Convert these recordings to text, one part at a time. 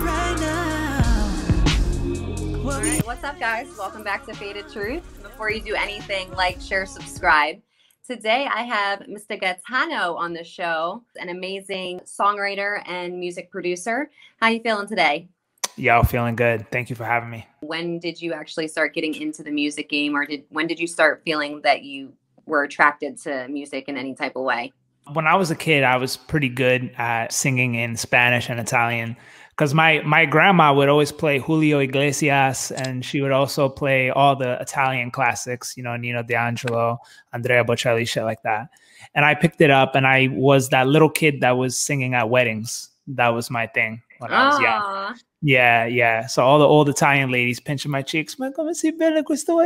right now. What All we right, what's up, guys? Welcome back to Faded Truth. Before you do anything, like, share, subscribe. Today, I have Mr. Gaetano on the show, an amazing songwriter and music producer. How you feeling today? Yo, feeling good. Thank you for having me. When did you actually start getting into the music game, or did when did you start feeling that you were attracted to music in any type of way? When I was a kid, I was pretty good at singing in Spanish and Italian because my my grandma would always play Julio Iglesias, and she would also play all the Italian classics, you know, Nino D'Angelo, Andrea Bocelli, shit like that. And I picked it up, and I was that little kid that was singing at weddings. That was my thing when I was young. Yeah, yeah. So all the old Italian ladies pinching my cheeks, ma come si bene questo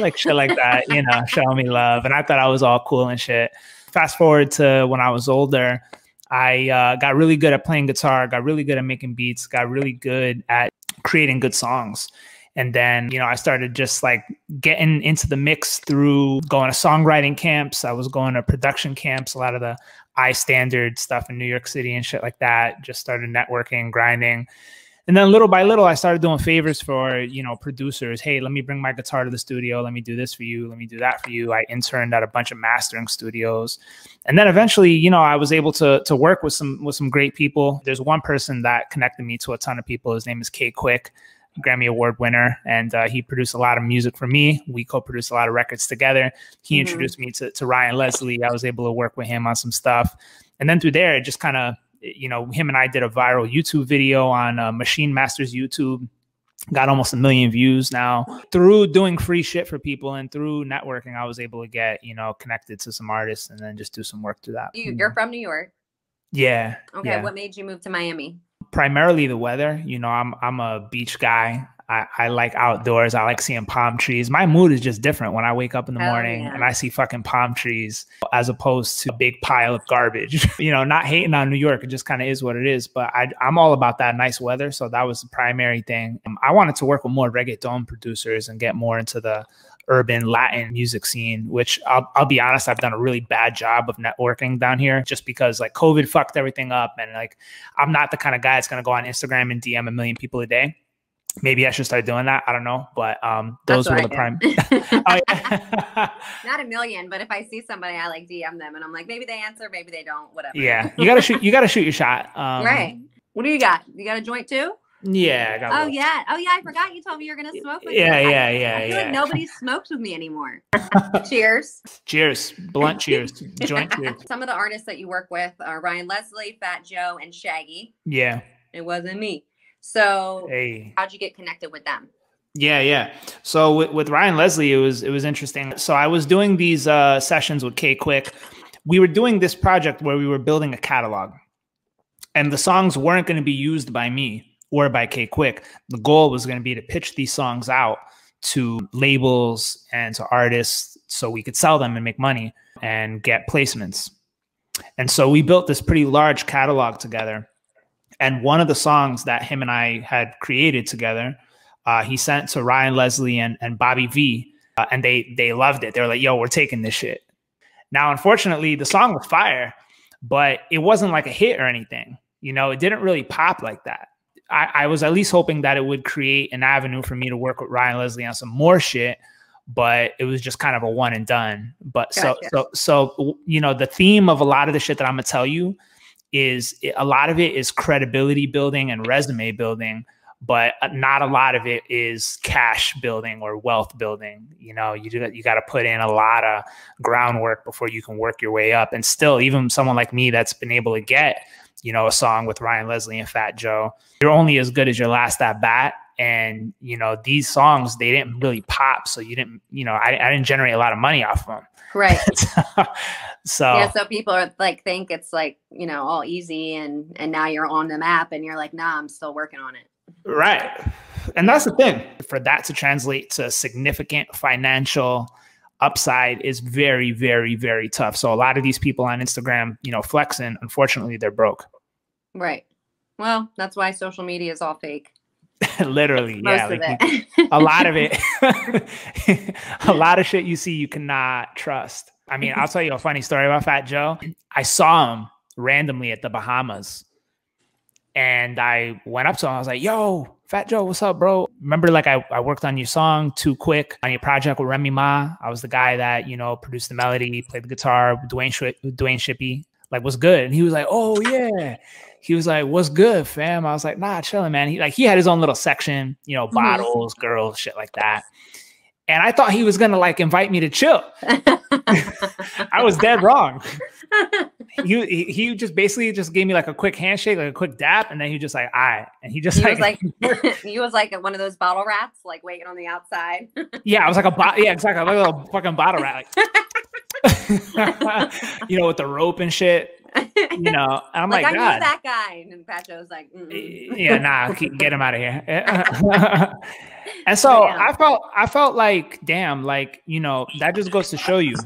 like shit like that, you know, showing me love. And I thought I was all cool and shit. Fast forward to when I was older, I uh, got really good at playing guitar, got really good at making beats, got really good at creating good songs. And then, you know, I started just like getting into the mix through going to songwriting camps. I was going to production camps, a lot of the I standard stuff in New York City and shit like that. Just started networking, grinding. And then little by little, I started doing favors for, you know, producers. Hey, let me bring my guitar to the studio. Let me do this for you. Let me do that for you. I interned at a bunch of mastering studios. And then eventually, you know, I was able to to work with some with some great people. There's one person that connected me to a ton of people. His name is K Quick. Grammy Award winner, and uh, he produced a lot of music for me. We co-produced a lot of records together. He Mhm. introduced me to, to Ryan Leslie. I was able to work with him on some stuff, and then through there, it just kind of, you know, him and I did a viral YouTube video on uh, Machine Masters YouTube. Got almost a million views now through doing free shit for people and through networking. I was able to get you know connected to some artists and then just do some work through that. You, you're from New York. yeah, Okay, yeah what made you move to Miami? primarily the weather. You know, I'm I'm a beach guy. I, I like outdoors. I like seeing palm trees. My mood is just different when I wake up in the morning yeah. and I see fucking palm trees as opposed to a big pile of garbage. you know, not hating on New York. It just kind of is what it is. But I, I'm all about that nice weather. So that was the primary thing. Um, I wanted to work with more reggaeton producers and get more into the urban Latin music scene, which I'll, I'll be honest, I've done a really bad job of networking down here just because like COVID fucked everything up. And like, I'm not the kind of guy that's going to go on Instagram and DM a million people a day. Maybe I should start doing that. I don't know. But um, those were the prime. oh. Not a million, but if I see somebody, I like DM them, and I'm like, maybe they answer, maybe they don't, whatever. yeah. You got to shoot, you got to shoot your shot. Um, right. What do you got? You got a joint too? Yeah. I got Oh one. yeah. Oh yeah. I forgot you told me you're gonna smoke with Yeah, me. yeah, I, yeah, I feel yeah. like nobody smokes with me anymore. Cheers. Cheers. Blunt cheers. Joint cheers. Some of the artists that you work with are Ryan Leslie, Fat Joe, and Shaggy. Yeah. It wasn't me. So Hey. how'd you get connected with them? Yeah, yeah. So with, with Ryan Leslie, it was it was interesting. So I was doing these uh, sessions with K Quick. We were doing this project where we were building a catalog, and the songs weren't going to be used by me or by K Quick. The goal was going to be to pitch these songs out to labels and to artists so we could sell them and make money and get placements. And so we built this pretty large catalog together. And one of the songs that him and I had created together uh, he sent to Ryan Leslie and, and Bobby V, uh, and they they loved it. They were like, "Yo, we're taking this shit." Now, unfortunately, the song was fire, but it wasn't like a hit or anything. You know, it didn't really pop like that. I, I was at least hoping that it would create an avenue for me to work with Ryan Leslie on some more shit, but it was just kind of a one and done. But so so so you know, the theme of a lot of the shit that I'm gonna tell you is a lot of it is credibility building and resume building but not a lot of it is cash building or wealth building. You know, you do that, you got to put in a lot of groundwork before you can work your way up. And still, even someone like me that's been able to get, you know, a song with Ryan Leslie and Fat Joe, you're only as good as your last at bat. And you know, these songs they didn't really pop, so you didn't, you know, I, I didn't generate a lot of money off of them. Right. so Yeah, so people are like think it's like, you know, all easy and and now you're on the map and you're like, nah, I'm still working on it. Right. And that's the thing. For that to translate to significant financial upside is very, very, very tough. So a lot of these people on Instagram, you know, flexing, unfortunately, they're broke. Right. Well, that's why social media is all fake. Literally. Yeah. like you- a lot of it. a lot of shit you see you cannot trust. I mean, I'll tell you a funny story about Fat Joe. I saw him randomly at the Bahamas. And I went up to him. I was like, "Yo, Fat Joe, what's up, bro? Remember, like I, I worked on your song Too Quick on your project with Remy Ma. I was the guy that you know produced the melody, played the guitar. Dwayne Sh- Dwayne Shippey, like, was good?" And he was like, "Oh yeah." He was like, "What's good, fam?" I was like, "Nah, chilling, man." He like he had his own little section, you know, Mhm. bottles, girls, shit like that. And I thought he was gonna like invite me to chill. I was dead wrong. He, he just basically just gave me like a quick handshake, like a quick dap, and then he just like, "All right," and he just he like, was like he was like one of those bottle rats, like waiting on the outside. yeah, I was like a bot, yeah, exactly, like a little fucking bottle rat, like, you know, with the rope and shit, you know. I'm like, like, I God, knew that guy, and Pacho was like, Mm-mm. yeah, nah, get him out of here. and so Damn. I felt, I felt like, damn, like you know, that just goes to show you,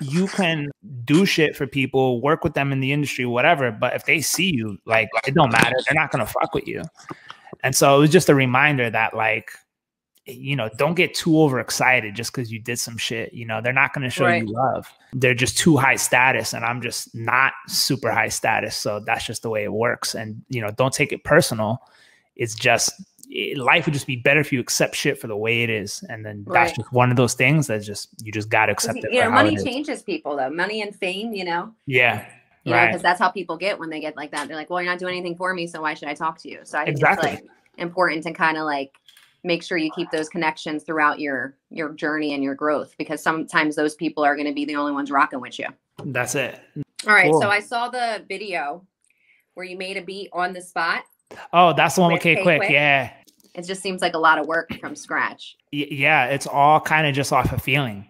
you can do shit for people, work with them in the industry, whatever. But if they see you, like, it don't matter. They're not gonna fuck with you. And so it was just a reminder that, like, you know, don't get too overexcited just because you did some shit. You know, they're not going to show Right. you love. They're just too high status, and I'm just not super high status. So that's just the way it works. And you know, don't take it personal. It's just it, life would just be better if you accept shit for the way it is, and then that's just one of those things that just you just got to accept it. you know, money changes people though. Money and fame, you know. Yeah, You know, right. because that's how people get when they get like that. They're like, "Well, you're not doing anything for me, so why should I talk to you?" So I think Exactly. it's like important to kind of like make sure you keep those connections throughout your your journey and your growth because sometimes those people are going to be the only ones rocking with you. That's it. All right, Cool. so I saw the video where you made a beat on the spot. Oh, that's the one with With K K Quick. Quick? Yeah. It just seems like a lot of work from scratch. Y- yeah, it's all kind of just off a feeling.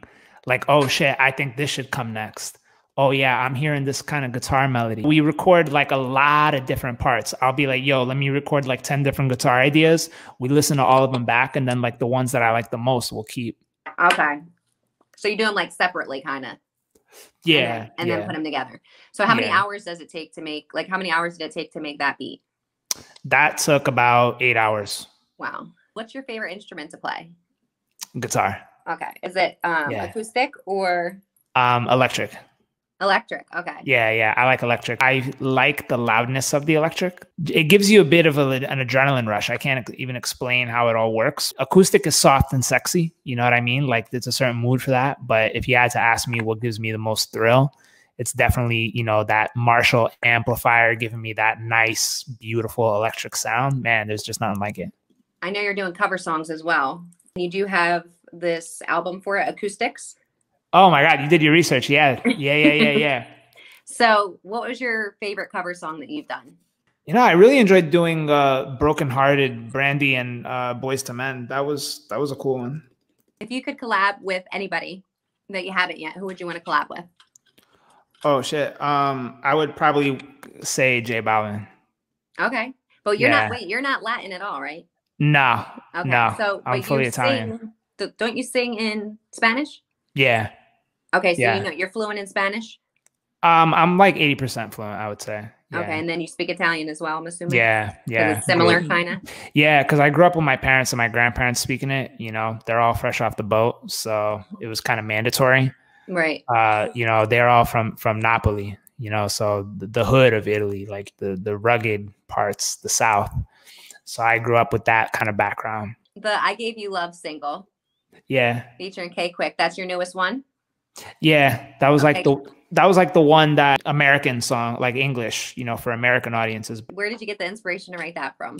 Like, oh shit, I think this should come next. Oh yeah, I'm hearing this kind of guitar melody. We record like a lot of different parts. I'll be like, yo, let me record like 10 different guitar ideas. We listen to all of them back, and then like the ones that I like the most, we'll keep. Okay. So you do them like separately, kind of. Yeah. And, then, and yeah. then put them together. So how many Yeah. hours does it take to make? Like how many hours did it take to make that beat? that took about eight hours. Wow. What's your favorite instrument to play? Guitar. Okay. Is it um, Yeah. acoustic or Um, electric. Electric? Okay. Yeah, yeah, I like electric. I like the loudness of the electric. It gives you a bit of a, an adrenaline rush. I can't even explain how it all works. Acoustic is soft and sexy. You know what I mean? Like there's a certain mood for that. But if you had to ask me what gives me the most thrill, it's definitely you know that Marshall amplifier giving me that nice, beautiful electric sound. Man, there's just nothing like it. I know you're doing cover songs as well. You do have this album for it, acoustics. Oh my god, you did your research. Yeah, yeah, yeah, yeah, yeah. So, what was your favorite cover song that you've done? You know, I really enjoyed doing uh Broken Hearted, Brandy and uh Boyz II Men. That was that was a cool one. If you could collab with anybody that you haven't yet, who would you want to collab with? Oh shit. Um I would probably say J Balvin. Okay, but you're Yeah. not. Wait, you're not Latin at all, right? No. Okay, No, so I'm fully Italian. Sing, don't you sing in Spanish? Yeah. Okay, so Yeah. you know you're fluent in Spanish. Um I'm like 80% fluent, I would say. Yeah. Okay, and then you speak Italian as well. I'm assuming. Yeah, yeah. It's similar, kind of. Yeah, because I grew up with my parents and my grandparents speaking it. You know, they're all fresh off the boat, so it was kind of mandatory. Right. Uh, you know, they're all from from Napoli. You know, so the, the hood of Italy, like the the rugged parts, the South. So I grew up with that kind of background. The "I Gave You Love" single Yeah, featuring K Quick. That's your newest one. Yeah, that was like the that was like the one that American song, like English, you know, for American audiences. Where did you get the inspiration to write that from?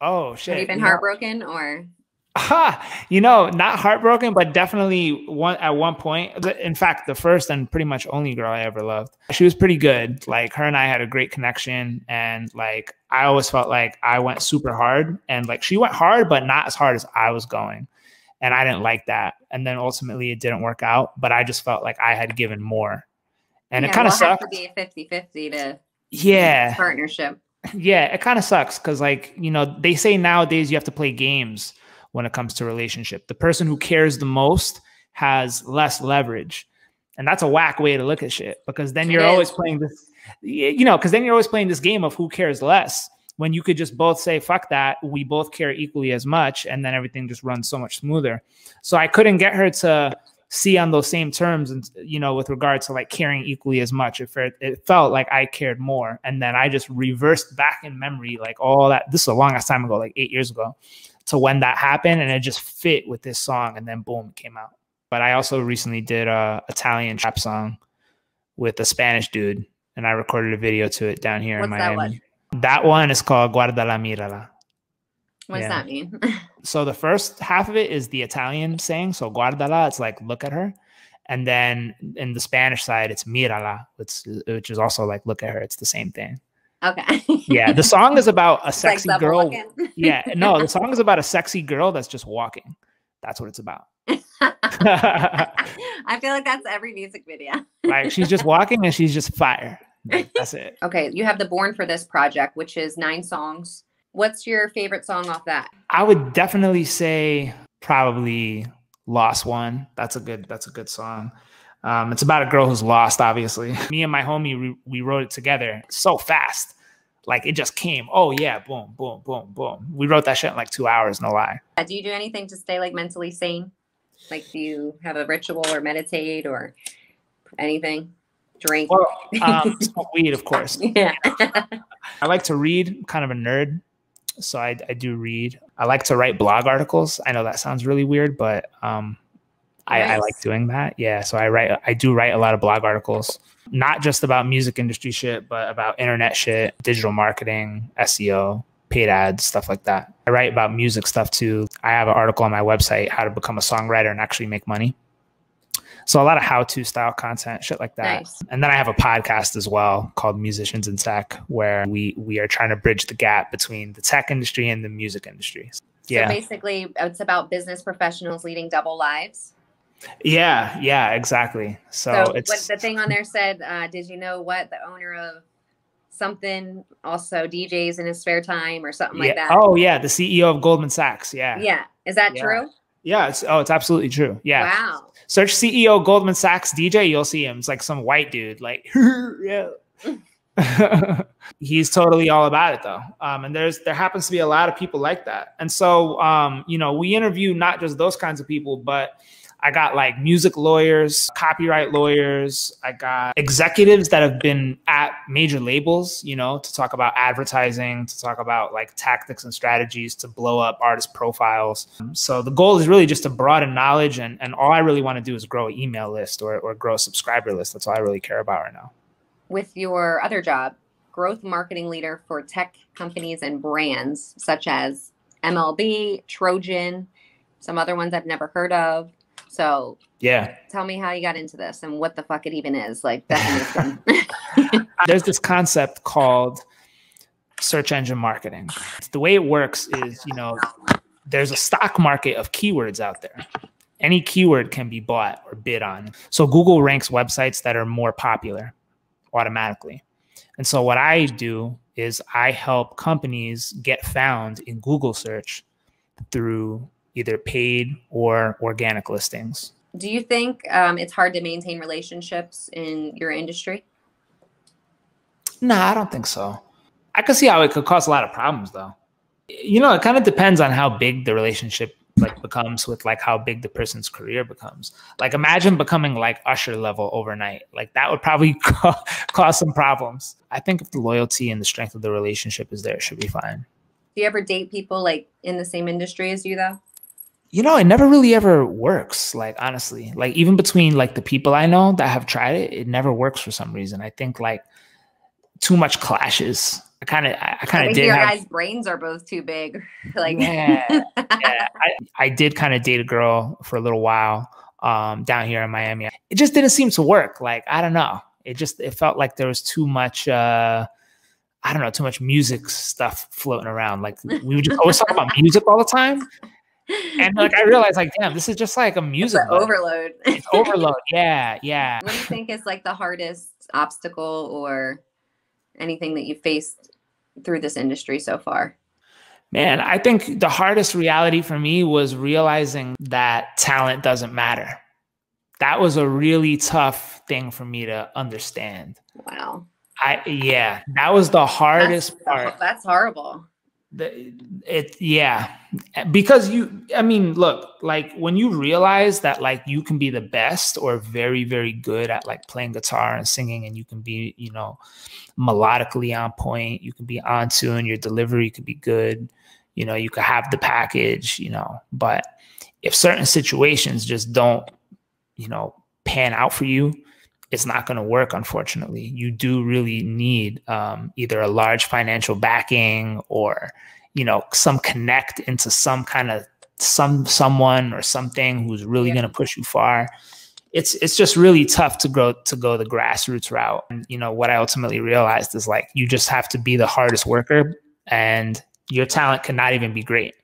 Oh shit! Have you been heartbroken or? Ha! You know, not heartbroken, but definitely one at one point. In fact, the first and pretty much only girl I ever loved. She was pretty good. Like her and I had a great connection, and like I always felt like I went super hard, and like she went hard, but not as hard as I was going, and I didn't like that. And then ultimately, it didn't work out. But I just felt like I had given more, and it kind of sucked. to be a 50-50 to Yeah, partnership. yeah, it kind of sucks because, like, you know, they say nowadays you have to play games when it comes to relationship. The person who cares the most has less leverage, and that's a whack way to look at shit because then you're always playing this, you know, because then you're always playing this game of who cares less. When you could just both say "fuck that," we both care equally as much, and then everything just runs so much smoother. So I couldn't get her to see on those same terms and you know with regard to like caring equally as much it, felt, it felt like i cared more and then i just reversed back in memory like all that this is a long ass time ago like eight years ago to when that happened and it just fit with this song and then boom it came out but i also recently did a italian trap song with a spanish dude and i recorded a video to it down here What's in miami? That one is called guardala mirala What does Yeah. that mean? so the first half of it is the Italian saying, so guardala, it's like look at her. And then in the Spanish side, it's mirala, which, which is also like look at her. It's the same thing. okay. Yeah. The song is about a It's like sexy girl. Yeah. No, the song is about a sexy girl that's just walking. That's what it's about. I feel like that's every music video. like she's just walking and she's just fire. That's it. Okay, you have the Born for This project, which is nine songs. What's your favorite song off that? I would definitely say probably Lost One. That's a good that's a good song. Um, it's about a girl who's lost, obviously. Me and my homie, we, we wrote it together so fast. Like it just came. Oh yeah, boom, boom, boom, boom. We wrote that shit in like two hours, no lie. Uh, Do you do anything to stay like mentally sane? Like, do you have a ritual or meditate or anything? Drink? Well, um, smoke weed, of course. yeah. I like to read. I'm kind of a nerd, so I, I do read. I like to write blog articles. I know that sounds really weird, but um, I, I like doing that. Yeah, so I write. I do write a lot of blog articles, not just about music industry shit, but about internet shit, digital marketing, SEO, paid ads, stuff like that. I write about music stuff too. I have an article on my website, how to become a songwriter and actually make money. So a lot of how-to style content, shit like that. Nice. And then I have a podcast as well called Musicians in Tech, where we we are trying to bridge the gap between the tech industry and the music industry. Yeah, So basically, it's about business professionals leading double lives. yeah, yeah, exactly. So, So, it's the thing on there said, uh, did you know what the owner of something also DJs in his spare time or something like that? Oh yeah, the CEO of Goldman Sachs. Yeah, yeah. Is that Yeah. true? Yeah. It's oh, it's absolutely true. Yeah. Wow. Search CEO Goldman Sachs DJ, you'll see him. It's like some white dude, like yeah. He's totally all about it though. Um, and there's there happens to be a lot of people like that. And so um, you know, we interview not just those kinds of people, but I got like music lawyers, copyright lawyers. I got executives that have been at major labels, you know, to talk about advertising, to talk about like tactics and strategies to blow up artist profiles. So the goal is really just to broaden knowledge. And, and all I really want to do is grow an email list or, or grow a subscriber list. That's all I really care about right now. With your other job, growth marketing leader for tech companies and brands such as MLB, Trojan, some other ones I've never heard of. So Yeah. tell me how you got into this and what the fuck it even is. Like. There's this concept called search engine marketing. The way it works is, you know, there's a stock market of keywords out there. Any keyword can be bought or bid on. So Google ranks websites that are more popular automatically. And so what I do is I help companies get found in Google search through either paid or organic listings. Do you think um, it's hard to maintain relationships in your industry? No, I don't think so. I could see how it could cause a lot of problems though. You know, it kind of depends on how big the relationship like becomes with like how big the person's career becomes. Like imagine becoming like usher level overnight. Like that would probably ca- cause some problems. I think if the loyalty and the strength of the relationship is there, it should be fine. Do you ever date people like in the same industry as you though? You know, it never really ever works. Like honestly, like even between like the people I know that have tried it, it never works for some reason. I think like too much clashes. I kind of, I I kind of did your have. guys' brains are both too big. like Yeah, yeah, I, I did kind of date a girl for a little while um, down here in Miami. It just didn't seem to work. Like I don't know. It just it felt like there was too much. Uh, I don't know, too much music stuff floating around. Like we would just always talk about music all the time, and like I realized, like, damn, this is just like a music overload. It's overload. Yeah, yeah. what do you think is like the hardest obstacle or anything that you faced through this industry so far? Man, I think the hardest reality for me was realizing that talent doesn't matter. That was a really tough thing for me to understand. Wow. I yeah, that was the hardest that's, part. That's horrible. The, it yeah. Because you i mean look like when you realize that like you can be the best or very very good at like playing guitar and singing and you can be you know melodically on point you can be on tune your delivery could be good you know you could have the package you know. But if certain situations just don't you know pan out for you it's not going to work unfortunately. You do really need um, either a large financial backing or you know some connect into some kind of some someone or something who's really yeah. going to push you far. It's it's just really tough to go to go the grassroots route. And you know what i ultimately realized is like you just have to be the hardest worker and your talent cannot even be great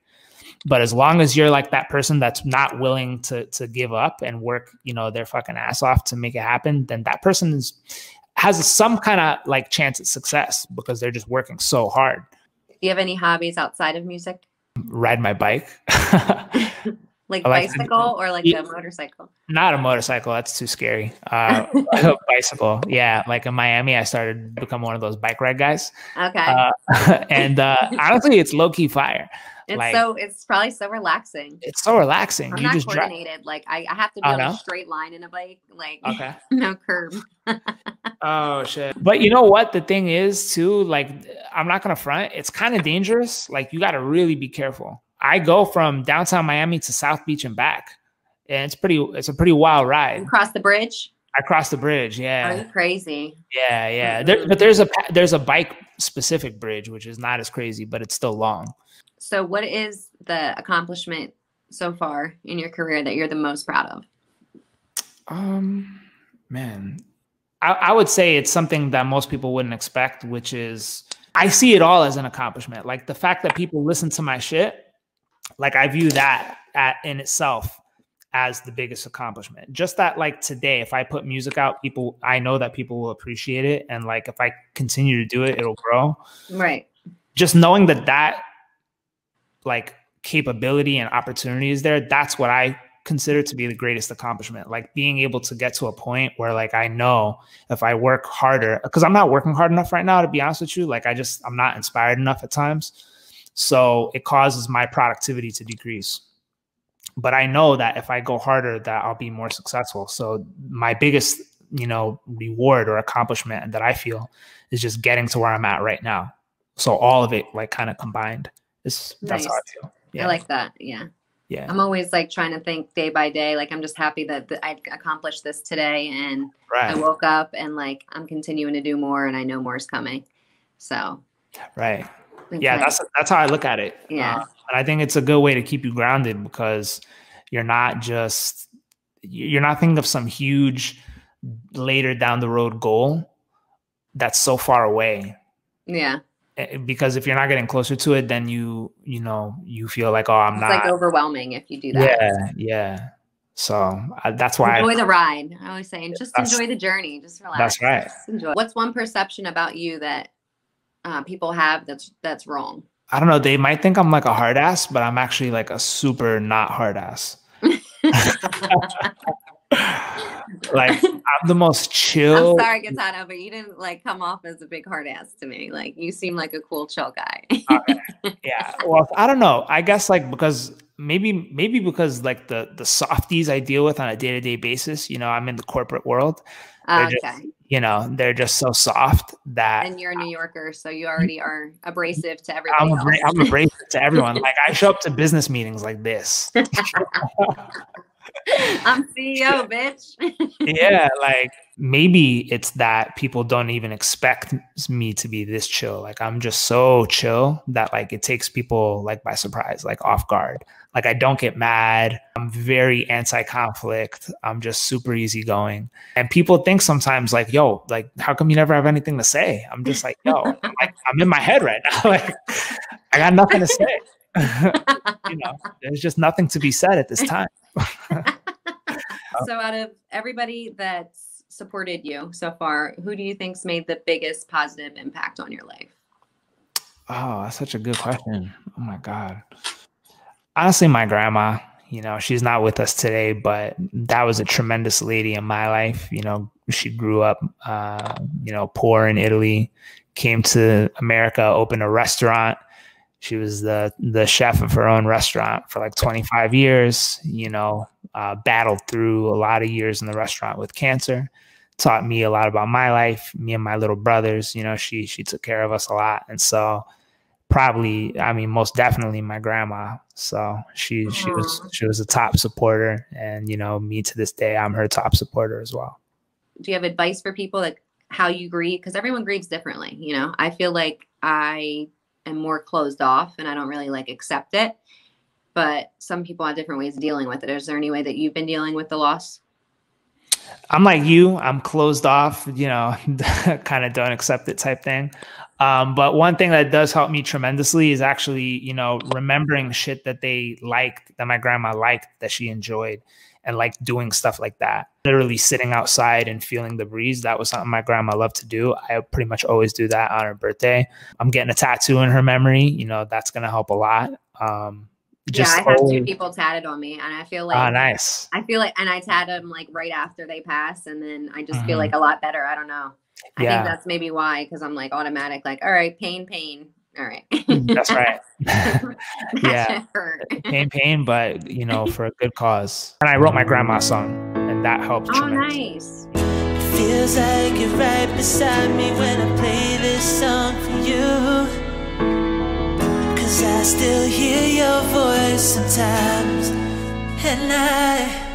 but as long as you're like that person that's not willing to to give up and work, you know, their fucking ass off to make it happen, then that person is, has some kind of like chance at success because they're just working so hard. Do you have any hobbies outside of music? Ride my bike. like, bicycle or like a motorcycle? Not a motorcycle. That's too scary. Uh, bicycle. Yeah. Like in Miami, I started to become one of those bike ride guys. Okay. Uh, and uh, honestly, it's low key fire. It's like, so it's probably so relaxing. It's so relaxing. I'm you not just coordinated. Like I, I have to be oh, on no? a straight line in a bike. Like okay. no curb. oh shit. But you know what? The thing is too, like I'm not gonna front, it's kind of dangerous. Like you gotta really be careful. I go from downtown Miami to South Beach and back. And it's pretty it's a pretty wild ride. Across the bridge? I crossed the bridge. Yeah. Are you crazy? Yeah, yeah. There, but there's a there's a bike specific bridge, which is not as crazy, but it's still long. So, what is the accomplishment so far in your career that you're the most proud of? Um, man, I, I would say it's something that most people wouldn't expect, which is I see it all as an accomplishment. Like the fact that people listen to my shit, like I view that at in itself as the biggest accomplishment. Just that like today, if I put music out, people I know that people will appreciate it. And like if I continue to do it, it'll grow. Right. Just knowing that that like capability and opportunities there, that's what I consider to be the greatest accomplishment. Like being able to get to a point where like I know if I work harder, because I'm not working hard enough right now, to be honest with you. Like I just I'm not inspired enough at times. So it causes my productivity to decrease. But I know that if I go harder, that I'll be more successful. So my biggest, you know, reward or accomplishment that I feel is just getting to where I'm at right now. So all of it like kind of combined. It's that's nice. how I feel. Yeah. I like that. Yeah. Yeah. I'm always like trying to think day by day. Like I'm just happy that, that I accomplished this today and right. I woke up and like I'm continuing to do more and I know more is coming. So. Right. Yeah, that's that's how I look at it. Yeah. Uh, and I think it's a good way to keep you grounded because you're not just you're not thinking of some huge later down the road goal that's so far away. Yeah. Eh, because if you're not getting closer to it, then you you know you feel like oh I'm it's not like overwhelming if you do that. Yeah, yeah. So uh, that's why I enjoy I, the ride. I always say, and just enjoy the journey. Just relax. That's right. Just enjoy. What's one perception about you that uh, people have that's that's wrong? I don't know. They might think I'm like a hard ass, but I'm actually like a super not hard ass. like I'm the most chill. I'm sorry, Gaetano, but you didn't like come off as a big hard ass to me. Like you seem like a cool, chill guy. okay. Yeah. Well, I don't know. I guess like because maybe maybe because like the the softies I deal with on a day to day basis. You know, I'm in the corporate world. okay. Just, you know, they're just so soft that. And you're a New Yorker, so you already are abrasive to everybody. I'm, abra- I'm abrasive to everyone. like I show up to business meetings like this. I'm CEO, bitch. yeah, like maybe it's that people don't even expect me to be this chill. Like I'm just so chill that like it takes people like by surprise, like off guard. Like I don't get mad. I'm very anti-conflict. I'm just super easygoing. And people think sometimes like, yo, like how come you never have anything to say? I'm just like, yo, I'm, like, I'm in my head right now. like I got nothing to say. You know, there's just nothing to be said at this time. so out of everybody that's supported you so far, who do you think's made the biggest positive impact on your life? Oh, that's such a good question. Oh my God. Honestly, my grandma, you know, she's not with us today, but that was a tremendous lady in my life. You know, she grew up, uh, you know, poor in Italy, came to America, opened a restaurant, She was the the chef of her own restaurant for like 25 years. You know, uh, battled through a lot of years in the restaurant with cancer. Taught me a lot about my life. Me and my little brothers. You know, she she took care of us a lot, and so probably i mean most definitely my grandma so she she was she was a top supporter and you know me to this day i'm her top supporter as well do you have advice for people like how you grieve because everyone grieves differently you know i feel like i am more closed off and i don't really like accept it. But some people have different ways of dealing with it. Is there any way that you've been dealing with the loss? I'm like you. I'm closed off you know kind of don't accept it type thing. Um, but one thing that does help me tremendously is actually, you know, remembering shit that they liked, that my grandma liked, that she enjoyed, and like doing stuff like that. Literally sitting outside and feeling the breeze. That was something my grandma loved to do. I pretty much always do that on her birthday. I'm getting a tattoo in her memory. You know, that's going to help a lot. Um, just yeah, I have two people tatted on me, and I feel like oh, nice. I feel like, and I tat them like right after they pass, and then I just mm-hmm. feel like a lot better. I don't know. I yeah. think that's maybe why, because I'm like automatic, like, all right, pain, pain. All right. that's right. yeah. pain, pain, but you know, for a good cause. And I wrote my grandma's song, and that helped. Oh, nice. Feels like you're right beside me when I play this song for you. Cause I still hear your voice sometimes. And I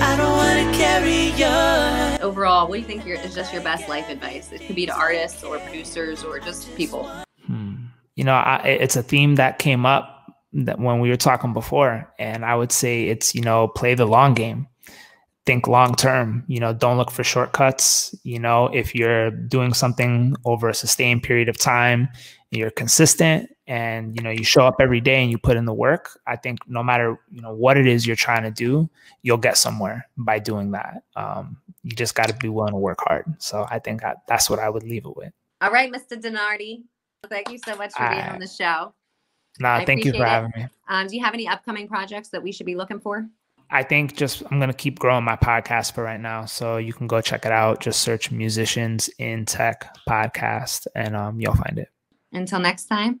I don't wanna carry your overall, what do you think is just your best life advice? It could be to artists or producers or just people. Hmm. You know, I, it's a theme that came up that when we were talking before, and I would say it's you know play the long game, think long term. You know, don't look for shortcuts. You know, if you're doing something over a sustained period of time, you're consistent and you know you show up every day and you put in the work i think no matter you know what it is you're trying to do you'll get somewhere by doing that. Um, you just got to be willing to work hard. So i think I, that's what i would leave it with. All right mr denardi thank you so much for being on the show. No thank you for it. having me. Um, do you have any upcoming projects that we should be looking for? I think just I'm gonna keep growing my podcast for right now, so you can go check it out. Just search "Musicians in Tech" podcast, and um, you'll find it. Until next time,